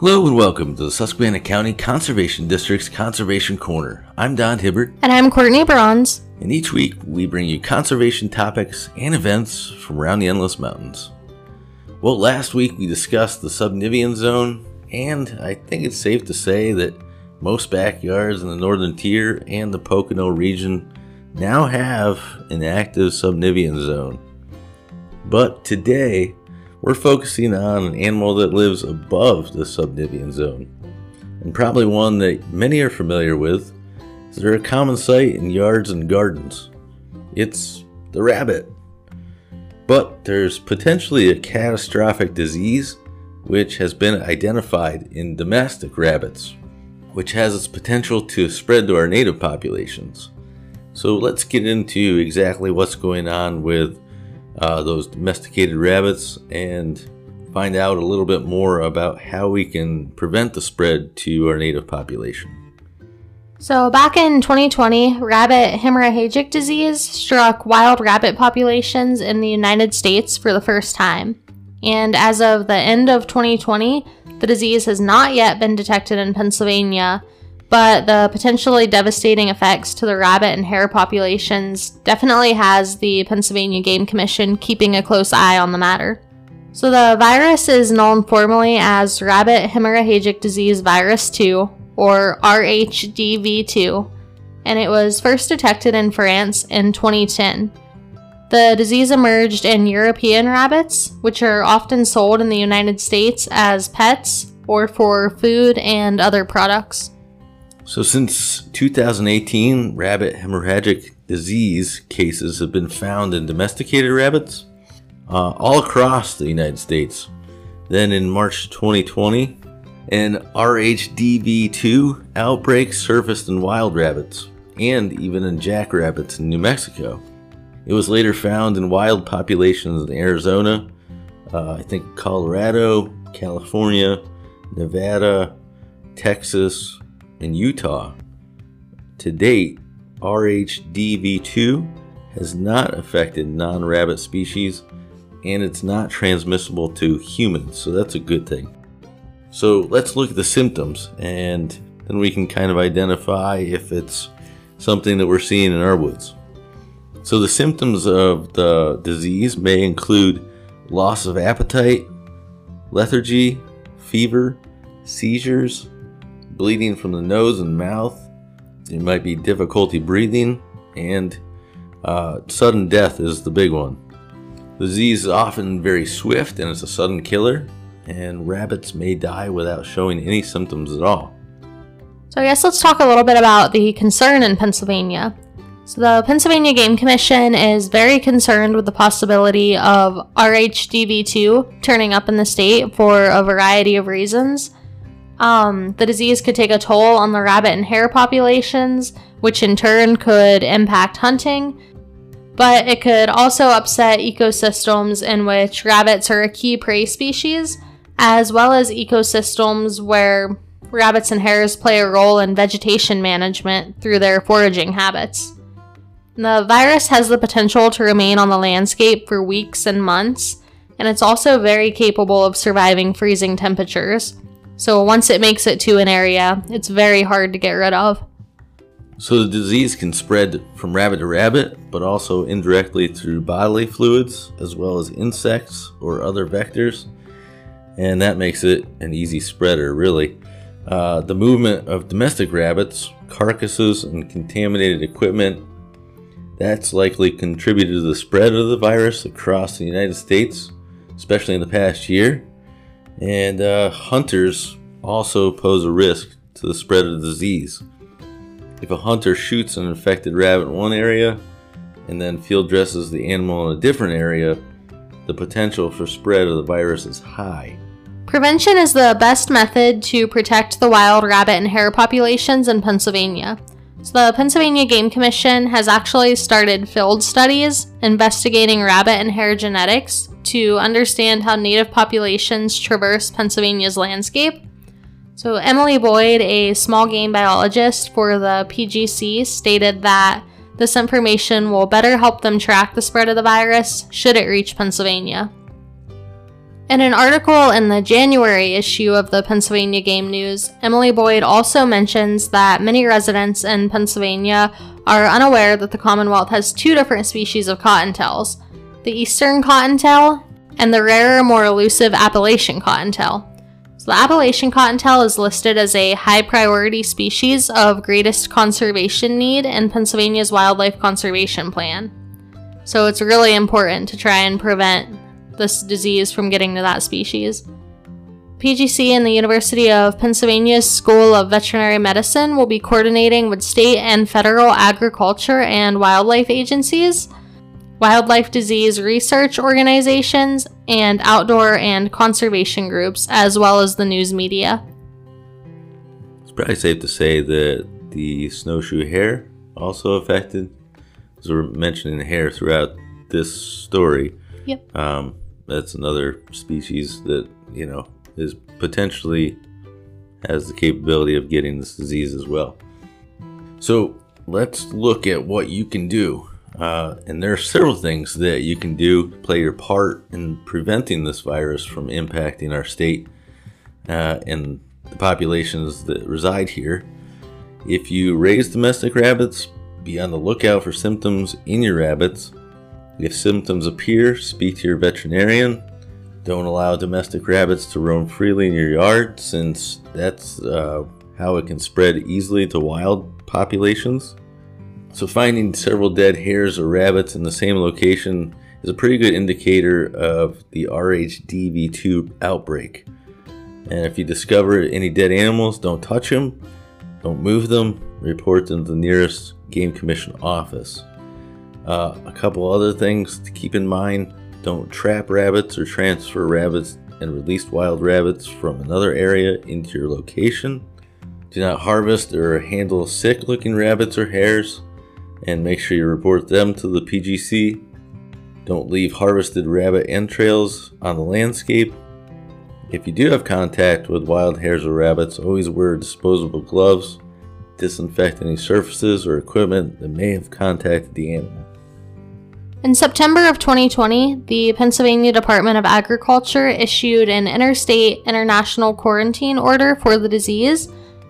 Hello and welcome to the Susquehanna County Conservation District's Conservation Corner. I'm Don Hibbert, And I'm Courtney Bronze. and each week we bring you conservation topics and events from around the Endless Mountains. Well, last week we discussed the subnivean zone, and I think it's safe to say that most backyards in the northern tier and the Pocono region now have an active subnivean zone. But today, we're focusing on an animal that lives above the subnivean zone, and probably one that many are familiar with, they're a common sight in yards and gardens. It's the rabbit. But there's potentially a catastrophic disease which has been identified in domestic rabbits, which has its potential to spread to our native populations. So let's get into exactly what's going on with uh, those domesticated rabbits and find out a little bit more about how we can prevent the spread to our native population. So, back in 2020, rabbit hemorrhagic disease struck wild rabbit populations in the United States for the first time. And as of the end of 2020, the disease has not yet been detected in Pennsylvania, but the potentially devastating effects to the rabbit and hare populations definitely has the Pennsylvania Game Commission keeping a close eye on the matter. So, the virus is known formally as Rabbit Hemorrhagic Disease Virus 2, or RHDV2, and it was first detected in France in 2010. The disease emerged in European rabbits, which are often sold in the United States as pets or for food and other products. So, since 2018, rabbit hemorrhagic disease cases have been found in domesticated rabbits uh, all across the United States. Then, in March 2020, an RHDV2 outbreak surfaced in wild rabbits and even in jackrabbits in New Mexico. It was later found in wild populations in Arizona, uh, I think Colorado, California, Nevada, Texas, and Utah. To date, RHDV2 has not affected non rabbit species and it's not transmissible to humans, so that's a good thing. So let's look at the symptoms and then we can kind of identify if it's something that we're seeing in our woods. So the symptoms of the disease may include loss of appetite, lethargy, fever, seizures, bleeding from the nose and mouth. It might be difficulty breathing, and uh, sudden death is the big one. The disease is often very swift and it's a sudden killer, and rabbits may die without showing any symptoms at all. So, I guess let's talk a little bit about the concern in Pennsylvania. So, the Pennsylvania Game Commission is very concerned with the possibility of RHDV2 turning up in the state for a variety of reasons. Um, the disease could take a toll on the rabbit and hare populations, which in turn could impact hunting, but it could also upset ecosystems in which rabbits are a key prey species, as well as ecosystems where rabbits and hares play a role in vegetation management through their foraging habits. The virus has the potential to remain on the landscape for weeks and months, and it's also very capable of surviving freezing temperatures. So once it makes it to an area, it's very hard to get rid of. So the disease can spread from rabbit to rabbit, but also indirectly through bodily fluids, as well as insects or other vectors. And that makes it an easy spreader, really. Uh, the movement of domestic rabbits, carcasses, and contaminated equipment that's likely contributed to the spread of the virus across the United States, especially in the past year. And uh, hunters also pose a risk to the spread of the disease. If a hunter shoots an infected rabbit in one area and then field dresses the animal in a different area, the potential for spread of the virus is high. Prevention is the best method to protect the wild rabbit and hare populations in Pennsylvania. The Pennsylvania Game Commission has actually started field studies investigating rabbit and hare genetics to understand how native populations traverse Pennsylvania's landscape. So, Emily Boyd, a small game biologist for the PGC, stated that this information will better help them track the spread of the virus should it reach Pennsylvania. In an article in the January issue of the Pennsylvania Game News, Emily Boyd also mentions that many residents in Pennsylvania are unaware that the Commonwealth has two different species of cottontails the eastern cottontail and the rarer, more elusive Appalachian cottontail. So, the Appalachian cottontail is listed as a high priority species of greatest conservation need in Pennsylvania's Wildlife Conservation Plan. So, it's really important to try and prevent this disease from getting to that species. PGC and the University of Pennsylvania's School of Veterinary Medicine will be coordinating with state and federal agriculture and wildlife agencies, wildlife disease research organizations, and outdoor and conservation groups, as well as the news media. It's probably safe to say that the snowshoe hare also affected, as we're mentioning hare throughout this story. Yep. Um, that's another species that you know is potentially has the capability of getting this disease as well. So let's look at what you can do. Uh, and there are several things that you can do to play your part in preventing this virus from impacting our state uh, and the populations that reside here. If you raise domestic rabbits, be on the lookout for symptoms in your rabbits if symptoms appear, speak to your veterinarian. Don't allow domestic rabbits to roam freely in your yard since that's uh, how it can spread easily to wild populations. So, finding several dead hares or rabbits in the same location is a pretty good indicator of the RHDV2 outbreak. And if you discover any dead animals, don't touch them, don't move them, report them to the nearest Game Commission office. Uh, a couple other things to keep in mind don't trap rabbits or transfer rabbits and released wild rabbits from another area into your location. Do not harvest or handle sick looking rabbits or hares, and make sure you report them to the PGC. Don't leave harvested rabbit entrails on the landscape. If you do have contact with wild hares or rabbits, always wear disposable gloves. Disinfect any surfaces or equipment that may have contacted the animal. In September of 2020, the Pennsylvania Department of Agriculture issued an interstate international quarantine order for the disease,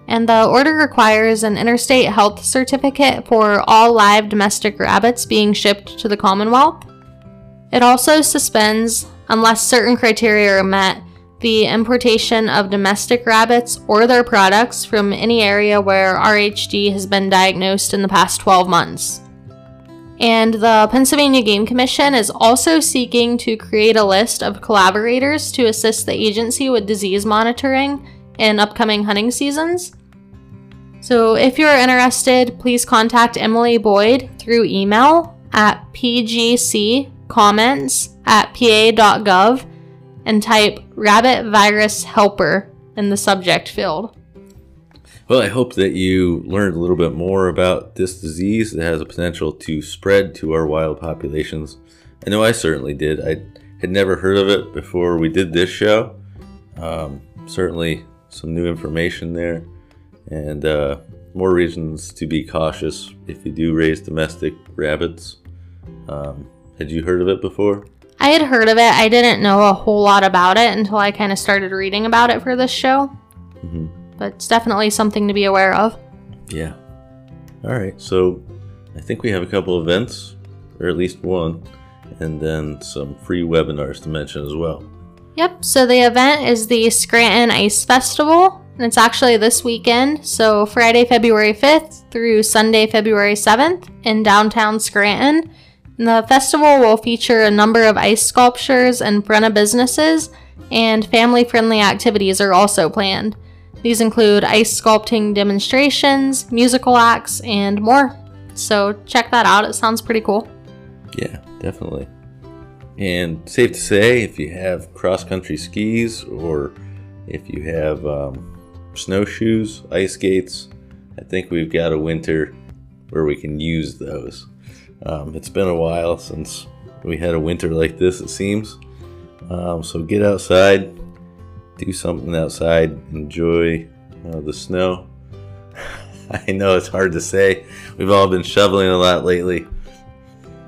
and the order requires an interstate health certificate for all live domestic rabbits being shipped to the Commonwealth. It also suspends, unless certain criteria are met, the importation of domestic rabbits or their products from any area where RHD has been diagnosed in the past 12 months. And the Pennsylvania Game Commission is also seeking to create a list of collaborators to assist the agency with disease monitoring in upcoming hunting seasons. So, if you're interested, please contact Emily Boyd through email at pgccomments at pa.gov and type rabbit virus helper in the subject field. Well, I hope that you learned a little bit more about this disease that has a potential to spread to our wild populations. I know I certainly did. I had never heard of it before we did this show. Um, certainly some new information there, and uh, more reasons to be cautious if you do raise domestic rabbits. Um, had you heard of it before? I had heard of it. I didn't know a whole lot about it until I kind of started reading about it for this show. But it's definitely something to be aware of. Yeah. All right. So I think we have a couple events, or at least one, and then some free webinars to mention as well. Yep. So the event is the Scranton Ice Festival, and it's actually this weekend. So Friday, February 5th through Sunday, February 7th in downtown Scranton. And the festival will feature a number of ice sculptures in front of businesses, and family friendly activities are also planned. These include ice sculpting demonstrations, musical acts, and more. So check that out. It sounds pretty cool. Yeah, definitely. And safe to say, if you have cross country skis or if you have um, snowshoes, ice skates, I think we've got a winter where we can use those. Um, it's been a while since we had a winter like this, it seems. Um, so get outside, do something outside, enjoy uh, the snow. I know it's hard to say. We've all been shoveling a lot lately.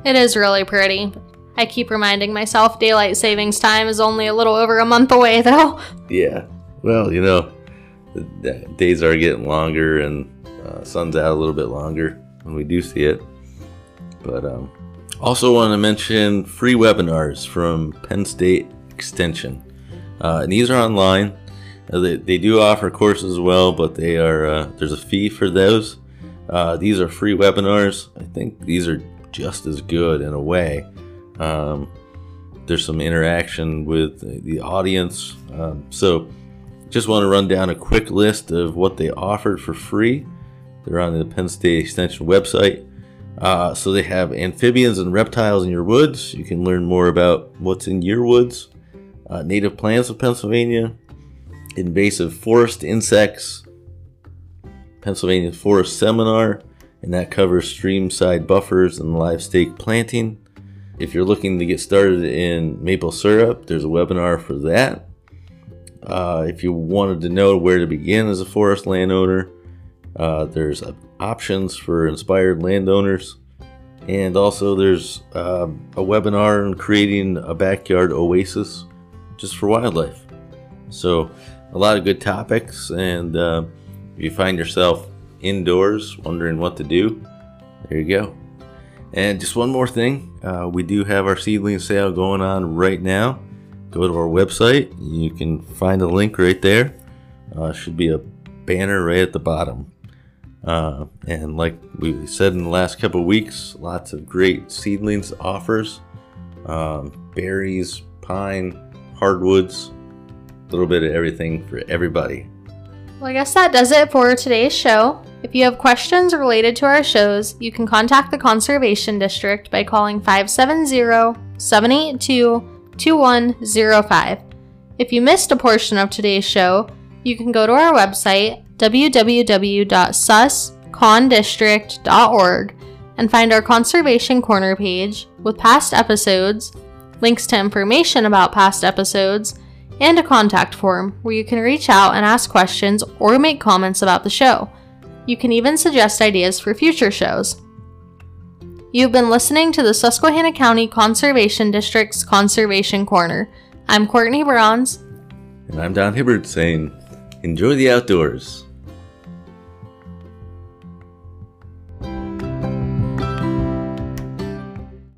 It is really pretty. I keep reminding myself daylight savings time is only a little over a month away, though. Yeah. Well, you know, days are getting longer and uh, sun's out a little bit longer when we do see it. But um, also want to mention free webinars from Penn State Extension. Uh, and these are online. Uh, they, they do offer courses as well, but they are uh, there's a fee for those. Uh, these are free webinars. I think these are just as good in a way. Um, there's some interaction with the audience. Um, so, just want to run down a quick list of what they offered for free. They're on the Penn State Extension website. Uh, so, they have amphibians and reptiles in your woods. You can learn more about what's in your woods, uh, native plants of Pennsylvania, invasive forest insects, Pennsylvania Forest Seminar, and that covers streamside buffers and live stake planting. If you're looking to get started in maple syrup, there's a webinar for that. Uh, if you wanted to know where to begin as a forest landowner, uh, there's options for inspired landowners. And also, there's uh, a webinar on creating a backyard oasis just for wildlife. So, a lot of good topics. And uh, if you find yourself indoors wondering what to do, there you go. And just one more thing uh, we do have our seedling sale going on right now. Go to our website, you can find a link right there. Uh, should be a banner right at the bottom. Uh, and like we said in the last couple weeks, lots of great seedlings offers um, berries, pine, hardwoods, a little bit of everything for everybody. Well, I guess that does it for today's show. If you have questions related to our shows, you can contact the Conservation District by calling 570 782 2105. If you missed a portion of today's show, you can go to our website, www.suscondistrict.org, and find our Conservation Corner page with past episodes, links to information about past episodes, and a contact form where you can reach out and ask questions or make comments about the show. You can even suggest ideas for future shows. You've been listening to the Susquehanna County Conservation District's Conservation Corner. I'm Courtney Bronze. And I'm Don Hibbert saying, enjoy the outdoors.